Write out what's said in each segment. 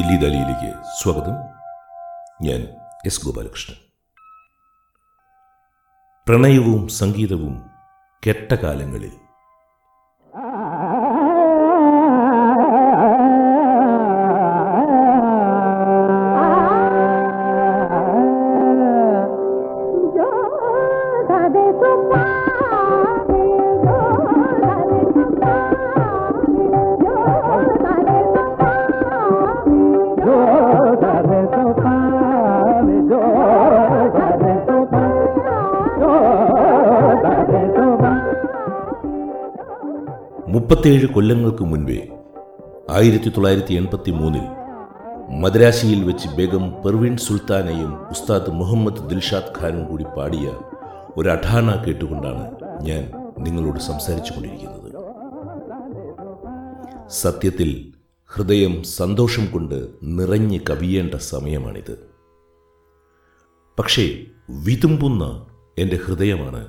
ദില്ലി ദാലിയിലേക്ക് സ്വാഗതം. ഞാൻ എസ് ഗോപാലകൃഷ്ണൻ. പ്രണയവും സംഗീതവും കെട്ട കാലങ്ങളിൽ മുപ്പത്തേഴ് കൊല്ലങ്ങൾക്ക് മുൻപേ ആയിരത്തി തൊള്ളായിരത്തി എൺപത്തി മൂന്നിൽ മദ്രാശിയിൽ വെച്ച് ബേഗം പെർവീൻ സുൽത്താനയും ഉസ്താദ് മുഹമ്മദ് ദിൽഷാദ് ഖാനും കൂടി പാടിയ ഒരു അഠാന കേട്ടുകൊണ്ടാണ് ഞാൻ നിങ്ങളോട് സംസാരിച്ചു കൊണ്ടിരിക്കുന്നത് സത്യത്തിൽ ഹൃദയം സന്തോഷം കൊണ്ട് നിറഞ്ഞ് കവിയേണ്ട സമയമാണിത്. പക്ഷേ വിതുമ്പുന്ന എന്റെ ഹൃദയമാണ്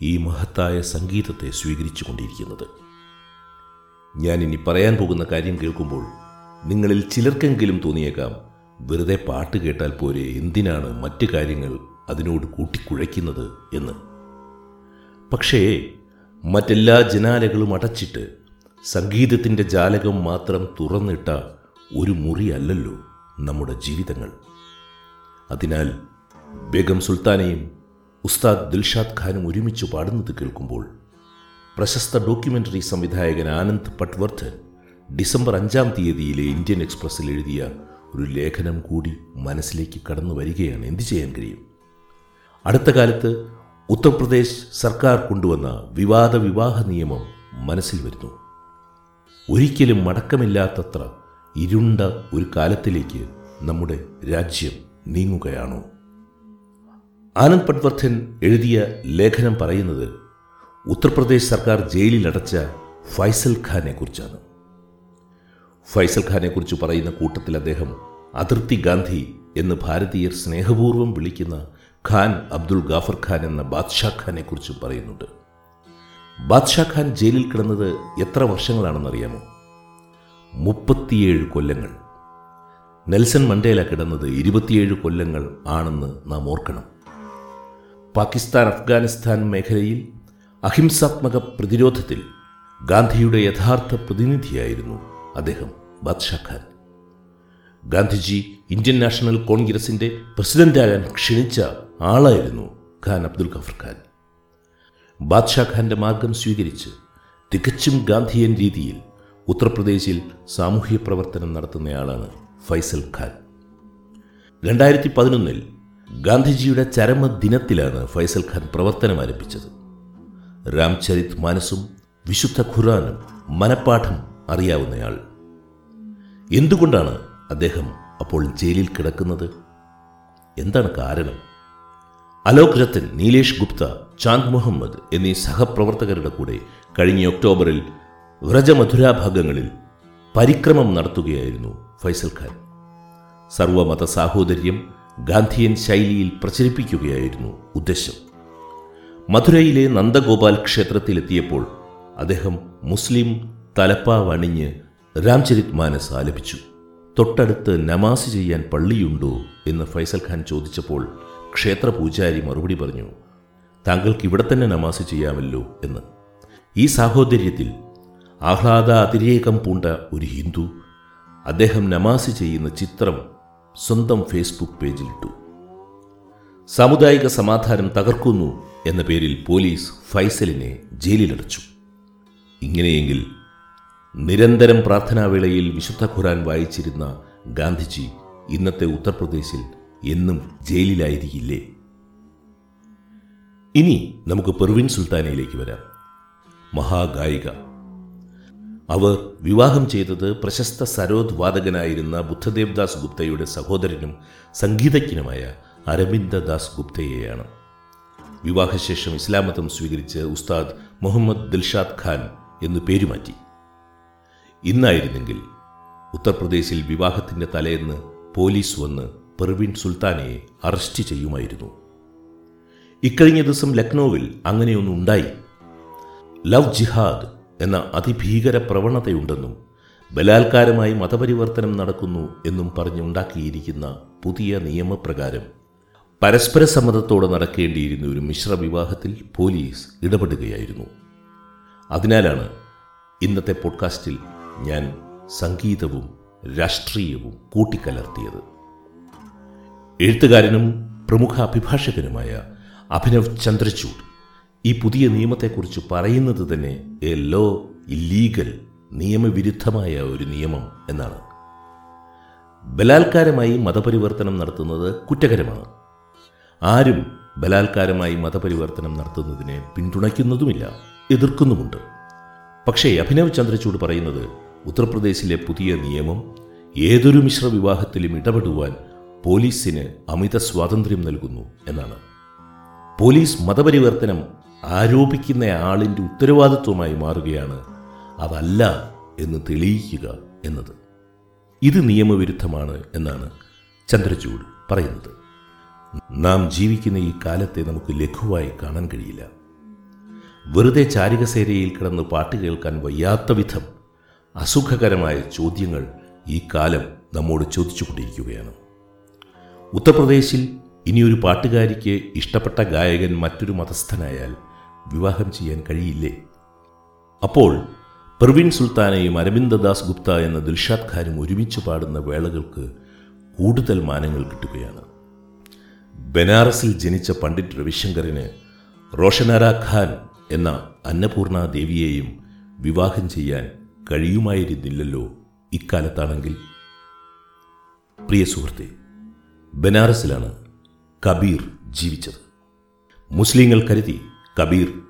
ഈ മഹത്തായ സംഗീതത്തെ സ്വീകരിച്ചു കൊണ്ടിരിക്കുന്നത് ഞാൻ ഇനി പറയാൻ പോകുന്ന കാര്യം കേൾക്കുമ്പോൾ നിങ്ങളിൽ ചിലർക്കെങ്കിലും തോന്നിയേക്കാം വെറുതെ പാട്ട് കേട്ടാൽ പോരെ എന്തിനാണ് മറ്റു കാര്യങ്ങൾ അതിനോട് കൂട്ടിക്കുഴയ്ക്കുന്നത് എന്ന്. പക്ഷേ മറ്റെല്ലാ ജനാലകളും അടച്ചിട്ട് സംഗീതത്തിന്റെ ജാലകം മാത്രം തുറന്നിട്ട ഒരു മുറി അല്ലല്ലോ നമ്മുടെ ജീവിതങ്ങൾ. അതിനാൽ ബേഗം സുൽത്താനയും ഉസ്താദ് ദിൽഷാദ് ഖാനും ഒരുമിച്ച് പാടുന്നത് കേൾക്കുമ്പോൾ പ്രശസ്ത ഡോക്യുമെന്ററി സംവിധായകൻ ആനന്ദ് പട്വർദ്ധൻ ഡിസംബർ അഞ്ചാം തീയതിയിലെ ഇന്ത്യൻ എക്സ്പ്രസ്സിൽ എഴുതിയ ഒരു ലേഖനം കൂടി മനസ്സിലേക്ക് കടന്നു വരികയാണ് എന്തു ചെയ്യാൻ കഴിയും? അടുത്ത കാലത്ത് ഉത്തർപ്രദേശ് സർക്കാർ കൊണ്ടുവന്ന വിവാദ വിവാഹ നിയമം മനസ്സിൽ വരുന്നു. ഒരിക്കലും മടക്കമില്ലാത്തത്ര ഇരുണ്ട ഒരു കാലത്തിലേക്ക് നമ്മുടെ രാജ്യം നീങ്ങുകയാണോ? ആനന്ദ് പട്വർദ്ധൻ എഴുതിയ ലേഖനം പറയുന്നത് ഉത്തർപ്രദേശ് സർക്കാർ ജയിലിലടച്ച ഫൈസൽ ഖാനെ കുറിച്ചാണ്. ഫൈസൽ ഖാനെ കുറിച്ച് പറയുന്ന കൂട്ടത്തിൽ അദ്ദേഹം അതിർത്തി ഗാന്ധി എന്ന് ഭാരതീയർ സ്നേഹപൂർവം വിളിക്കുന്ന ഖാൻ അബ്ദുൾ ഗാഫർ ഖാൻ എന്ന ബാദ്ഷാ ഖാനെ കുറിച്ചും പറയുന്നുണ്ട്. ബാദ്ഷാ ഖാൻ ജയിലിൽ കിടന്നത് എത്ര വർഷങ്ങളാണെന്നറിയാമോ? മുപ്പത്തിയേഴ് കൊല്ലങ്ങൾ. നെൽസൺ മണ്ടേല കിടന്നത് ഇരുപത്തിയേഴ് കൊല്ലങ്ങൾ ആണെന്ന് നാം ഓർക്കണം. പാകിസ്ഥാൻ അഫ്ഗാനിസ്ഥാൻ മേഖലയിൽ അഹിംസാത്മക പ്രതിരോധത്തിൽ ഗാന്ധിയുടെ യഥാർത്ഥ പ്രതിനിധിയായിരുന്നു അദ്ദേഹം ബാദ്ഷാ ഖാൻ ഗാന്ധിജി ഇന്ത്യൻ നാഷണൽ കോൺഗ്രസിന്റെ പ്രസിഡന്റാകാൻ ക്ഷണിച്ച ആളായിരുന്നു ഖാൻ അബ്ദുൽ ഖഫർ ഖാൻ. ബാദ്ഷാ ഖാന്റെ മാർഗം സ്വീകരിച്ച് തികച്ചും ഗാന്ധിയൻ രീതിയിൽ ഉത്തർപ്രദേശിൽ സാമൂഹ്യ പ്രവർത്തനം നടത്തുന്നയാളാണ് ഫൈസൽ ഖാൻ. രണ്ടായിരത്തി പതിനൊന്നിൽ ഗാന്ധിജിയുടെ ചരമദിനത്തിലാണ് ഫൈസൽ ഖാൻ പ്രവർത്തനം ആരംഭിച്ചത് രാംചരിത് മാനസും വിശുദ്ധ ഖുറാനും മനപ്പാഠം അറിയാവുന്നയാൾ. എന്തുകൊണ്ടാണ് അദ്ദേഹം അപ്പോൾ ജയിലിൽ കിടക്കുന്നത്? എന്താണ് കാരണം? അലോക് രത്തൻ നീലേഷ് ഗുപ്ത ചാന്ദ് മുഹമ്മദ് എന്നീ സഹപ്രവർത്തകരുടെ കൂടെ കഴിഞ്ഞ ഒക്ടോബറിൽ വ്രജമധുര ഭാഗങ്ങളിൽ പരിക്രമം നടത്തുകയായിരുന്നു ഫൈസൽ ഖാൻ. സർവമത സാഹോദര്യം ഗാന്ധിയൻ ശൈലിയിൽ പ്രചരിപ്പിക്കുകയായിരുന്നു ഉദ്ദേശം. മധുരയിലെ നന്ദഗോപാൽ ക്ഷേത്രത്തിലെത്തിയപ്പോൾ അദ്ദേഹം മുസ്ലിം തലപ്പാവണിഞ്ഞ് രാംചരിത് മാനസ് ആലപിച്ചു. തൊട്ടടുത്ത് നമാസ് ചെയ്യാൻ പള്ളിയുണ്ടോ എന്ന് ഫൈസൽ ഖാൻ ചോദിച്ചപ്പോൾ ക്ഷേത്ര പൂജാരി മറുപടി പറഞ്ഞു താങ്കൾക്ക് ഇവിടെ തന്നെ നമാസ് ചെയ്യാമല്ലോ എന്ന്. ഈ സാഹോദര്യത്തിൽ ആഹ്ലാദ അതിരേകം പൂണ്ട ഒരു ഹിന്ദു അദ്ദേഹം നമാസ് ചെയ്യുന്ന ചിത്രം സ്വന്തം ഫേസ്ബുക്ക് പേജിലിട്ടു. സാമുദായിക സമാധാനം തകർക്കുന്നു എന്ന പേരിൽ പോലീസ് ഫൈസലിനെ ജയിലിലടച്ചു. ഇങ്ങനെയെങ്കിൽ നിരന്തരം പ്രാർത്ഥനാവേളയിൽ വിശുദ്ധ ഖുറാൻ വായിച്ചിരുന്ന ഗാന്ധിജി ഇന്നത്തെ ഉത്തർപ്രദേശിൽ എന്നും ജയിലിലായിരിക്കില്ലേ? ഇനി നമുക്ക് പെർവിൻ സുൽത്താനയിലേക്ക് വരാം. മഹാഗായിക. അവർ വിവാഹം ചെയ്തത് പ്രശസ്ത സരോദ് വാദകനായിരുന്ന ബുദ്ധദേവ്ദാസ് ഗുപ്തയുടെ സഹോദരനും സംഗീതജ്ഞനുമായ അരവിന്ദ ദാസ് ഗുപ്തയെയാണ്. വിവാഹശേഷം ഇസ്ലാമതം സ്വീകരിച്ച് ഉസ്താദ് മുഹമ്മദ് ദിൽഷാദ് ഖാൻ എന്നു പേരുമാറ്റി ഇന്നായിരുന്നെങ്കിൽ ഉത്തർപ്രദേശിൽ വിവാഹത്തിന്റെ തലേന്ന് പോലീസ് വന്ന് പെർവിൻ സുൽത്താനയെ അറസ്റ്റ് ചെയ്യുമായിരുന്നു. ഇക്കഴിഞ്ഞ ദിവസം ലക്നൌവിൽ അങ്ങനെയൊന്നും ഉണ്ടായി. ലവ് ജിഹാദ് എന്ന അതിഭീകര പ്രവണതയുണ്ടെന്നും ബലാത്കാരമായി മതപരിവർത്തനം നടക്കുന്നു എന്നും പറഞ്ഞുണ്ടാക്കിയിരിക്കുന്ന പുതിയ നിയമപ്രകാരം പരസ്പര സമ്മതത്തോടെ നടക്കേണ്ടിയിരുന്ന ഒരു മിശ്ര വിവാഹത്തിൽ പോലീസ് ഇടപെടുകയായിരുന്നു. അതിനാലാണ് ഇന്നത്തെ പോഡ്കാസ്റ്റിൽ ഞാൻ സംഗീതവും രാഷ്ട്രീയവും കൂട്ടിക്കലർത്തിയത്. എഴുത്തുകാരനും പ്രമുഖ അഭിഭാഷകനുമായ അഭിനവ് ചന്ദ്രചൂഡ് ഈ പുതിയ നിയമത്തെക്കുറിച്ച് പറയുന്നത് തന്നെ എ ലോ ഇല്ലീഗൽ നിയമവിരുദ്ധമായ ഒരു നിയമം എന്നാണ്. ബലാത്കാരമായി മതപരിവർത്തനം നടത്തുന്നത് കുറ്റകരമാണ്. ആരും ബലാത്കാരമായി മതപരിവർത്തനം നടത്തുന്നതിനെ പിന്തുണയ്ക്കുന്നതുമില്ല എതിർക്കുന്നുമുണ്ട്. പക്ഷേ അഭിനവ് ചന്ദ്രചൂഡ് പറയുന്നത് ഉത്തർപ്രദേശിലെ പുതിയ നിയമം ഏതൊരു മിശ്ര വിവാഹത്തിലും ഇടപെടുവാൻ പോലീസിന് അമിത സ്വാതന്ത്ര്യം നൽകുന്നു എന്നാണ്. പോലീസ് മതപരിവർത്തനം ആരോപിക്കുന്ന ആളിന്റെ ഉത്തരവാദിത്വമായി മാറുകയാണ് അതല്ല എന്ന് തെളിയിക്കുക എന്നത്. ഇത് നിയമവിരുദ്ധമാണ് എന്നാണ് ചന്ദ്രചൂഡ് പറയുന്നത്. നാം ജീവിക്കുന്ന ഈ കാലത്തെ നമുക്ക് ലഘുവായി കാണാൻ കഴിയില്ല. വെറുതെ ചാരികസേരയിൽ കിടന്ന് പാട്ട് കേൾക്കാൻ വയ്യാത്ത വിധം അസുഖകരമായ ചോദ്യങ്ങൾ ഈ കാലം നമ്മോട് ചോദിച്ചുകൊണ്ടിരിക്കുകയാണ്. ഉത്തർപ്രദേശിൽ ഇനിയൊരു പാട്ടുകാരിക്ക് ഇഷ്ടപ്പെട്ട ഗായകൻ മറ്റൊരു മതസ്ഥനായാൽ വിവാഹം ചെയ്യാൻ കഴിയില്ലേ? അപ്പോൾ പ്രവീൺ സുൽത്താനയും അരവിന്ദ ദാസ് ഗുപ്ത എന്ന ദിൽഷാദ് ഖാനും ഒരുമിച്ച് പാടുന്ന വേളകൾക്ക് കൂടുതൽ മാനങ്ങൾ കിട്ടുകയാണ്. ബനാറസിൽ ജനിച്ച പണ്ഡിറ്റ് രവിശങ്കറിന് റോഷനാര ഖാൻ എന്ന അന്നപൂർണ ദേവിയെയും വിവാഹം ചെയ്യാൻ കഴിയുമായിരുന്നില്ലല്ലോ ഇക്കാലത്താണെങ്കിൽ. പ്രിയ സുഹൃത്തെ ബനാറസിലാണ് കബീർ ജീവിച്ചത്. മുസ്ലിങ്ങൾ കരുതി കബീർ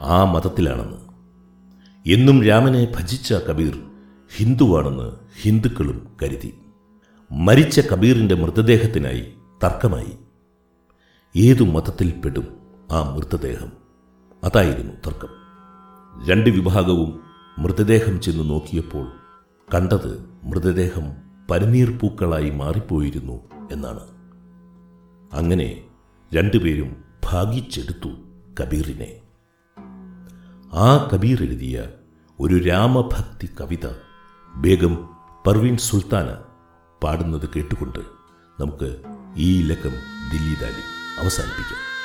ആ മതത്തിലാണെന്ന്. എന്നും രാമനെ ഭജിച്ച കബീർ ഹിന്ദുവാണെന്ന് ഹിന്ദുക്കളും കരുതി. മരിച്ച കബീറിന്റെ മൃതദേഹത്തിനായി തർക്കമായി. ഏതു മതത്തിൽപ്പെടും ആ മൃതദേഹം? അതായിരുന്നു തർക്കം. രണ്ട് വിഭാഗവും മൃതദേഹം ചെന്ന് നോക്കിയപ്പോൾ കണ്ടത് മൃതദേഹം പരിനീർ പൂക്കളായി മാറിപ്പോയിരുന്നു എന്നാണ്. അങ്ങനെ രണ്ടുപേരും ഭാഗിച്ചെടുത്തു കബീറിനെ. ആ കബീർ എഴുതിയ ഒരു രാമഭക്തി കവിത ബേഗം പർവീൻ സുൽത്താന പാടുന്നത് കേട്ടുകൊണ്ട് നമുക്ക് ഈ ലക്കം ദില്ലി ദാലി അവസാനിപ്പിക്കാം.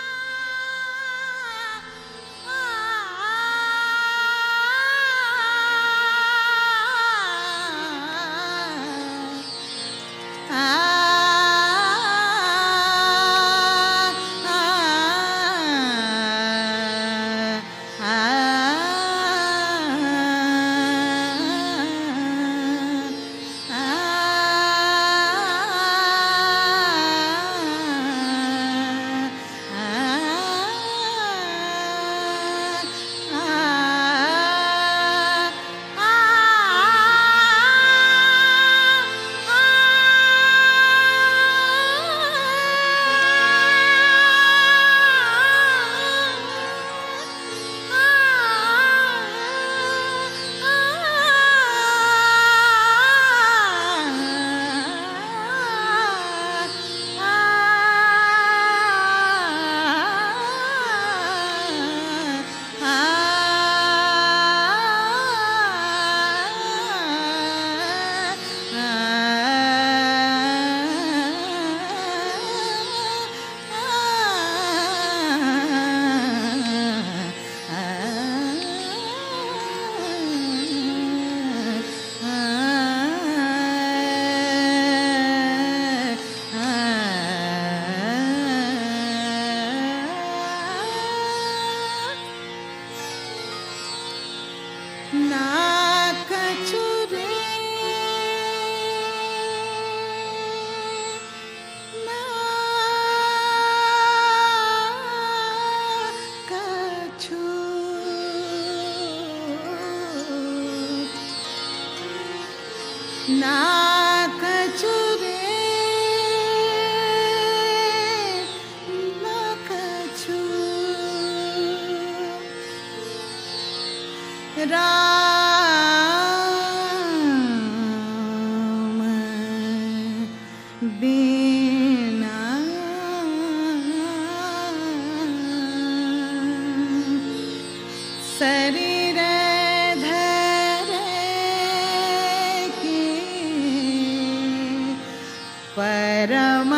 Now परम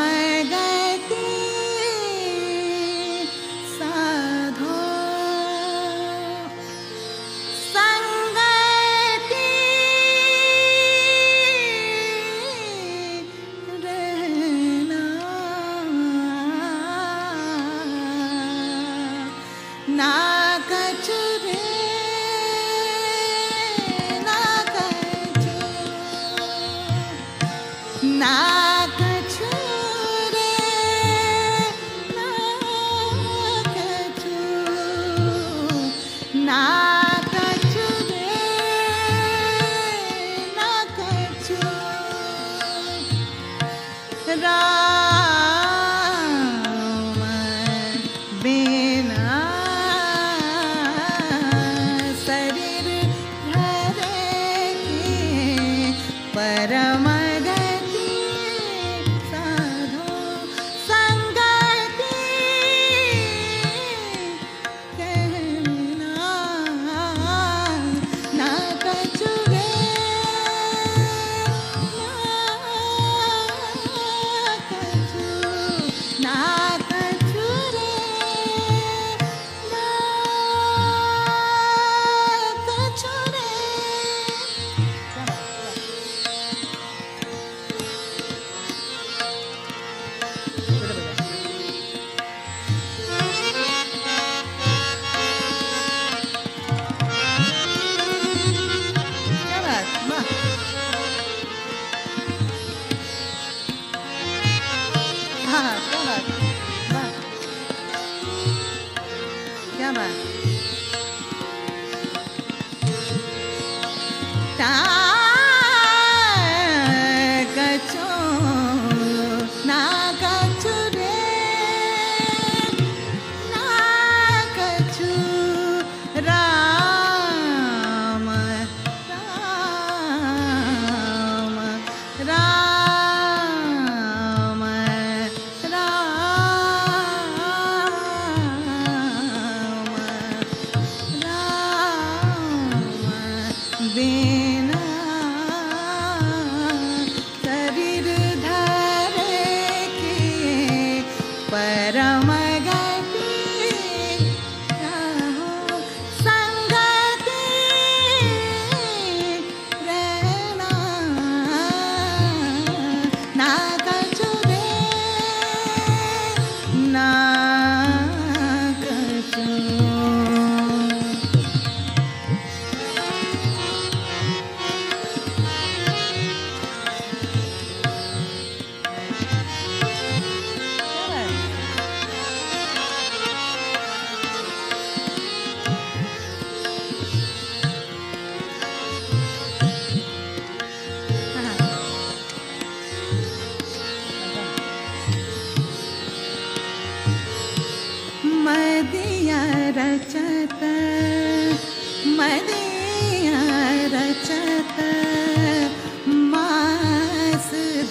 रचत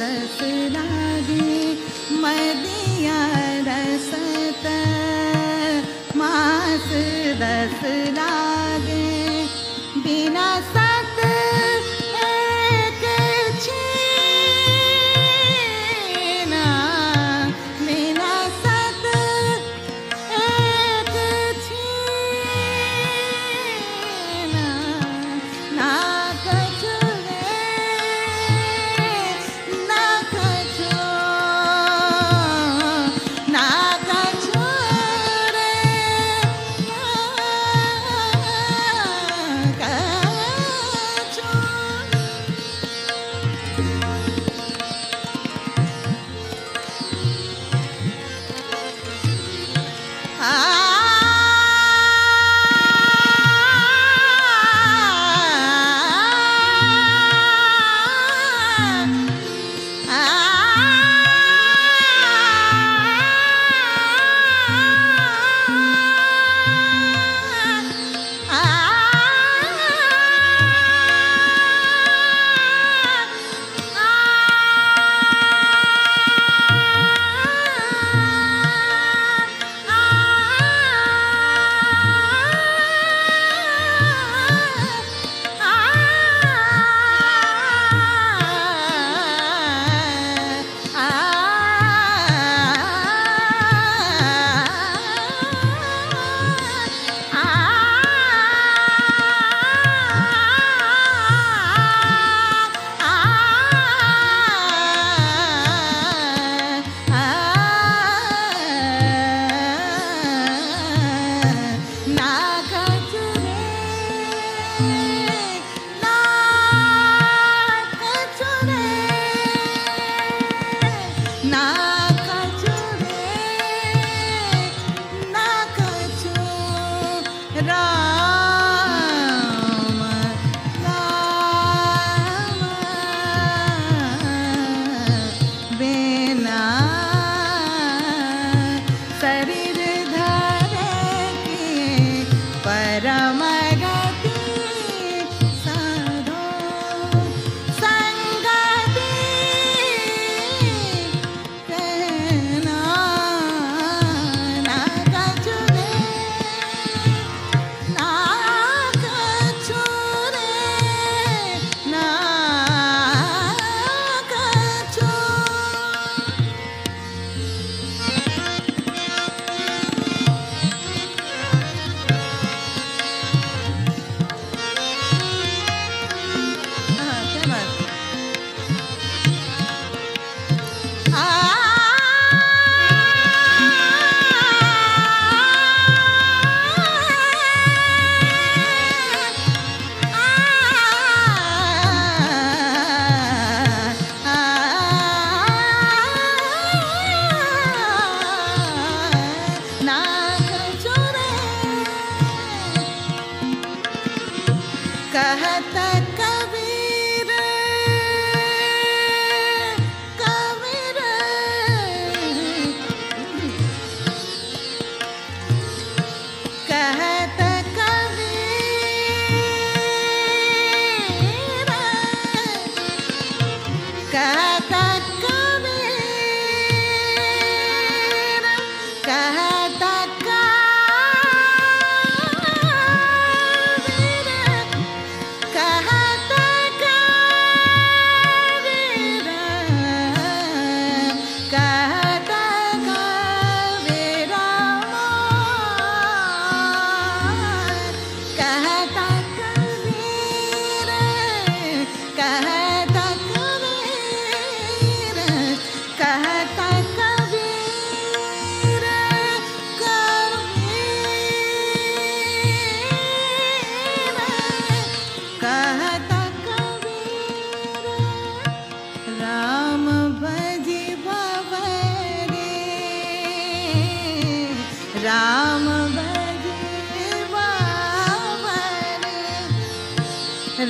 दसरादिया रच मास दसरा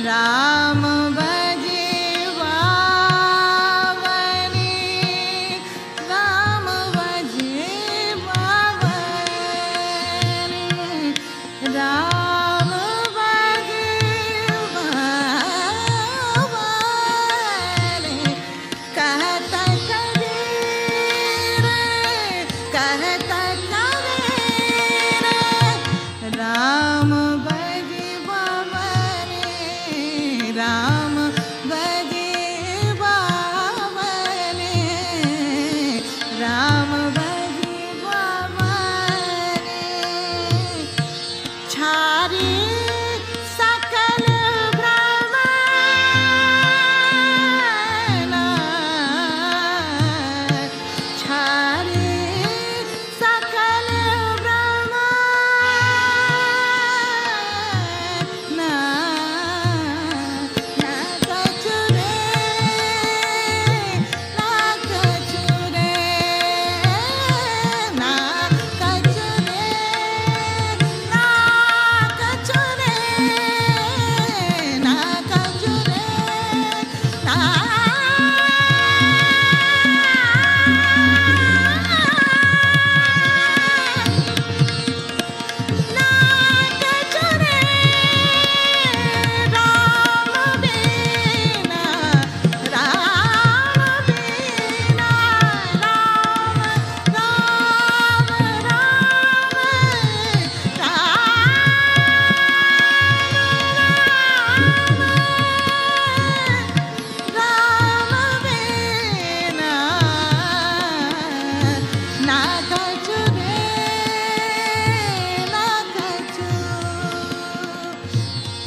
रा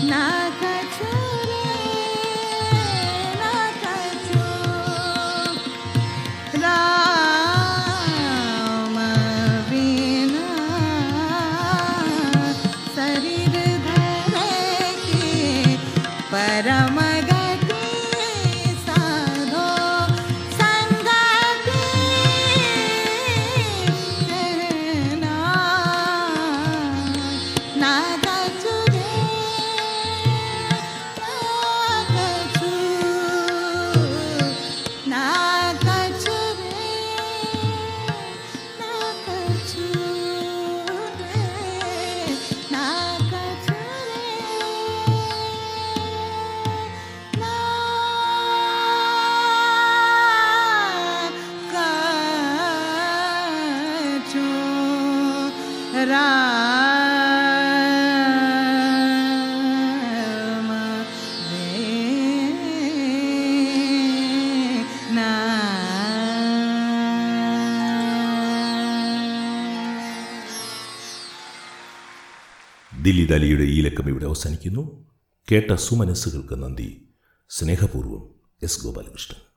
Nah. ദില്ലി ദാലിയുടെ ഈ ലക്കം ഇവിടെ അവസാനിക്കുന്നു. കേട്ട സുമനസ്സുകൾക്ക് നന്ദി. സ്നേഹപൂർവം എസ് ഗോപാലകൃഷ്ണൻ.